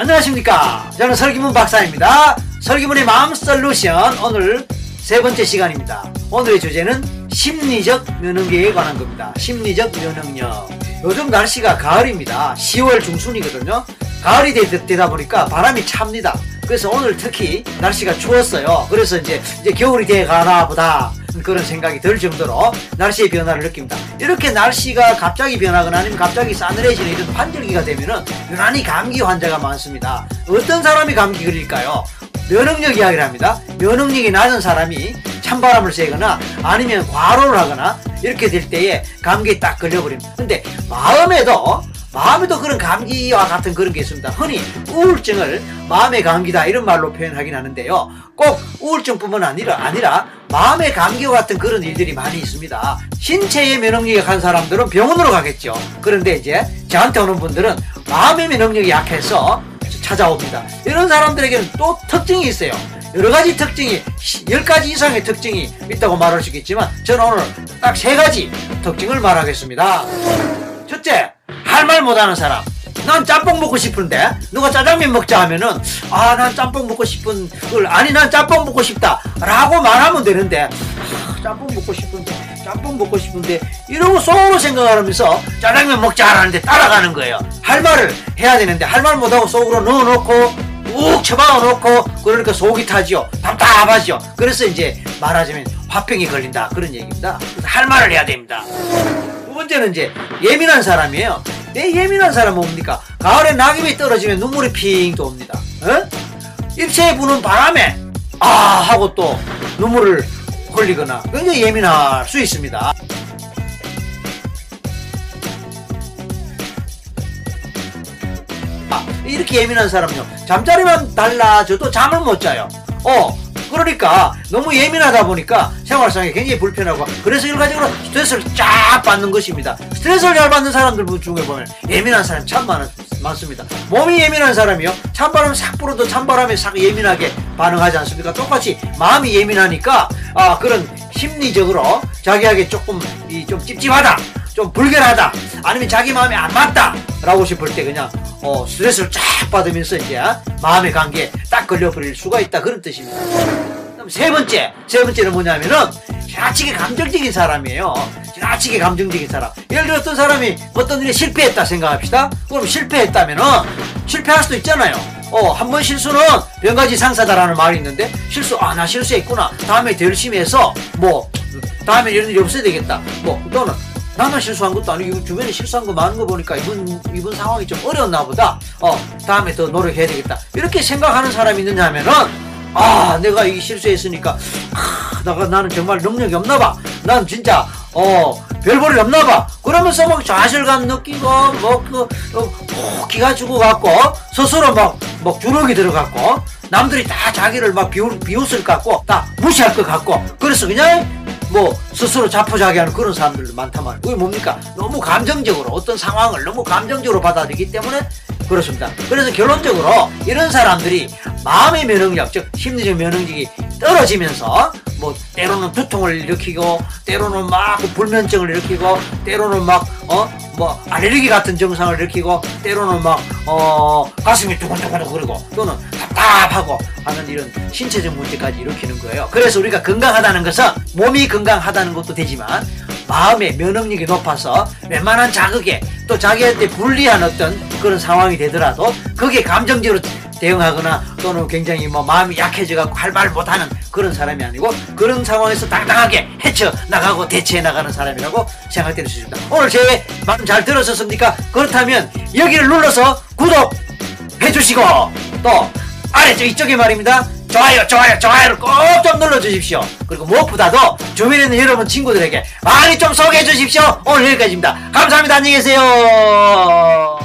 안녕하십니까? 저는 설기문 박사입니다. 설기문의 마음 솔루션 오늘 세 번째 시간입니다. 오늘의 주제는 심리적 면역력에 관한 겁니다. 심리적 면역력. 요즘 날씨가 가을입니다. 10월 중순이거든요. 가을이 되, 다 보니까 바람이 찹니다. 그래서 오늘 특히 날씨가 추웠어요. 그래서 이제 이제 겨울이 돼 가나 보다 그런 생각이 들 정도로 날씨의 변화를 느낍니다. 이렇게 날씨가 갑자기 변하거나 아니면 갑자기 싸늘해지는 이런 환절기가 되면은 유난히 감기 환자가 많습니다. 어떤 사람이 감기 걸릴까요? 면역력 이야기를 합니다. 면역력이 낮은 사람이 찬바람을 쐬거나 아니면 과로를 하거나 이렇게 될 때에 감기에 딱 걸려버립니다. 근데 마음에도 마음에도 그런 감기와 같은 그런 게 있습니다. 흔히 우울증을 마음의 감기다 이런 말로 표현하긴 하는데요. 꼭 우울증뿐만 아니라 아니라 마음의 감기와 같은 그런 일들이 많이 있습니다. 신체의 면역력이 약한 사람들은 병원으로 가겠죠. 그런데 이제 저한테 오는 분들은 마음의 면역력이 약해서 찾아옵니다. 이런 사람들에게는 또 특징이 있어요. 여러 가지 특징이 10가지 이상의 특징이 있다고 말할 수 있겠지만 저는 오늘 딱 세 가지 특징을 말하겠습니다. 첫째, 할 말 못하는 사람. 난 짬뽕 먹고 싶은데. 누가 짜장면 먹자 하면은 아 난 짬뽕 먹고 싶은 걸 아니 난 짬뽕 먹고 싶다. 라고 말하면 되는데 아, 짬뽕 먹고 싶은데 짬뽕 먹고 싶은데 이러고 속으로 생각하면서 짜장면 먹자 하는데 따라가는 거예요. 할 말을 해야 되는데 할 말 못하고 속으로 넣어놓고 욱 처박아 놓고 그러니까 속이 타지요. 답답하죠 그래서 이제 말하자면 화병이 걸린다. 그런 얘기입니다. 할 말을 해야 됩니다. 두 번째는 이제 예민한 사람이에요 내 예민한 사람은 뭡니까? 가을에 낙엽이 떨어지면 눈물이 핑 돕니다. 어? 입체에 부는 바람에 아 하고 또 눈물을 흘리거나 굉장히 예민할 수 있습니다. 이렇게 예민한 사람은요 잠자리만 달라져도 잠을 못 자요. 어 그러니까 너무 예민하다 보니까 생활상에 굉장히 불편하고 그래서 일가적으로 스트레스를 쫙 받는 것입니다. 스트레스를 잘 받는 사람들 중에 보면 예민한 사람이 참 많, 많습니다. 몸이 예민한 사람이요. 찬바람 싹 불어도 찬바람에 싹 예민하게 반응하지 않습니까? 똑같이 마음이 예민하니까 아 그런 심리적으로 자기에게 조금 이 좀 찝찝하다 좀 불결하다. 아니면 자기 마음에 안 맞다. 라고 싶을 때 그냥 어, 스트레스를 쫙 받으면서 이제 마음의 관계에 딱 걸려버릴 수가 있다. 그런 뜻입니다. 그럼 세 번째 세 번째는 뭐냐면은 지나치게 감정적인 사람이에요. 지나치게 감정적인 사람. 예를 들어 어떤 사람이 어떤 일에 실패했다 생각합시다. 그럼 실패했다면은 실패할 수도 있잖아요. 어, 한 번 실수는 병가지 상사다라는 말이 있는데 실수 아 나 실수했구나. 다음에 더 열심히 해서 뭐 다음에 이런 일이 없어야 되겠다. 뭐 또는 나만 실수한 것도 아니고 주변에 실수한 거 많은 거 보니까 이번 이번 상황이 좀 어려웠나 보다. 어 다음에 더 노력해야 되겠다. 이렇게 생각하는 사람이 있느냐 하면은 아 내가 이 실수했으니까 아, 나가 나는 정말 능력이 없나 봐. 난 진짜 어 별볼이 없나 봐. 그러면서 막 좌절감 느끼고 뭐그 어, 기가 죽어 갖고 스스로 막, 막 주눅이 들어갖고 남들이 다 자기를 막 비웃, 비웃을 것 같고 다 무시할 것 같고 그래서 그냥 뭐 스스로 자포자기하는 그런 사람들도 많단 말이에요. 그게 뭡니까? 너무 감정적으로 어떤 상황을 너무 감정적으로 받아들이기 때문에 그렇습니다. 그래서 결론적으로 이런 사람들이 마음의 면역력, 즉 심리적 면역력이 떨어지면서 뭐 때로는 두통을 일으키고 때로는 막 불면증을 일으키고 때로는 막어뭐 알레르기 같은 증상을 일으키고 때로는 막어 가슴이 두근두근 거리고 또는 답답하고 하는 이런 신체적 문제까지 일으키는 거예요. 그래서 우리가 건강하다는 것은 몸이 건강하다는 것도 되지만 마음의 면역력이 높아서 웬만한 자극에 또 자기한테 불리한 어떤 그런 상황이 되더라도 그게 감정적으로 대응하거나 또는 굉장히 뭐 마음이 약해져 갖고 할 말 못하는 그런 사람이 아니고 그런 상황에서 당당하게 헤쳐 나가고 대처해 나가는 사람이라고 생각될 수 있습니다. 오늘 제말잘 들으셨습니까? 그렇다면 여기를 눌러서 구독 해 주시고 또 아래쪽 이쪽에 말입니다. 좋아요 좋아요 좋아요를 꼭 좀 눌러주십시오. 그리고 무엇보다도 주변에 있는 여러분 친구들에게 많이 좀 소개해 주십시오. 오늘 여기까지입니다. 감사합니다. 안녕히 계세요.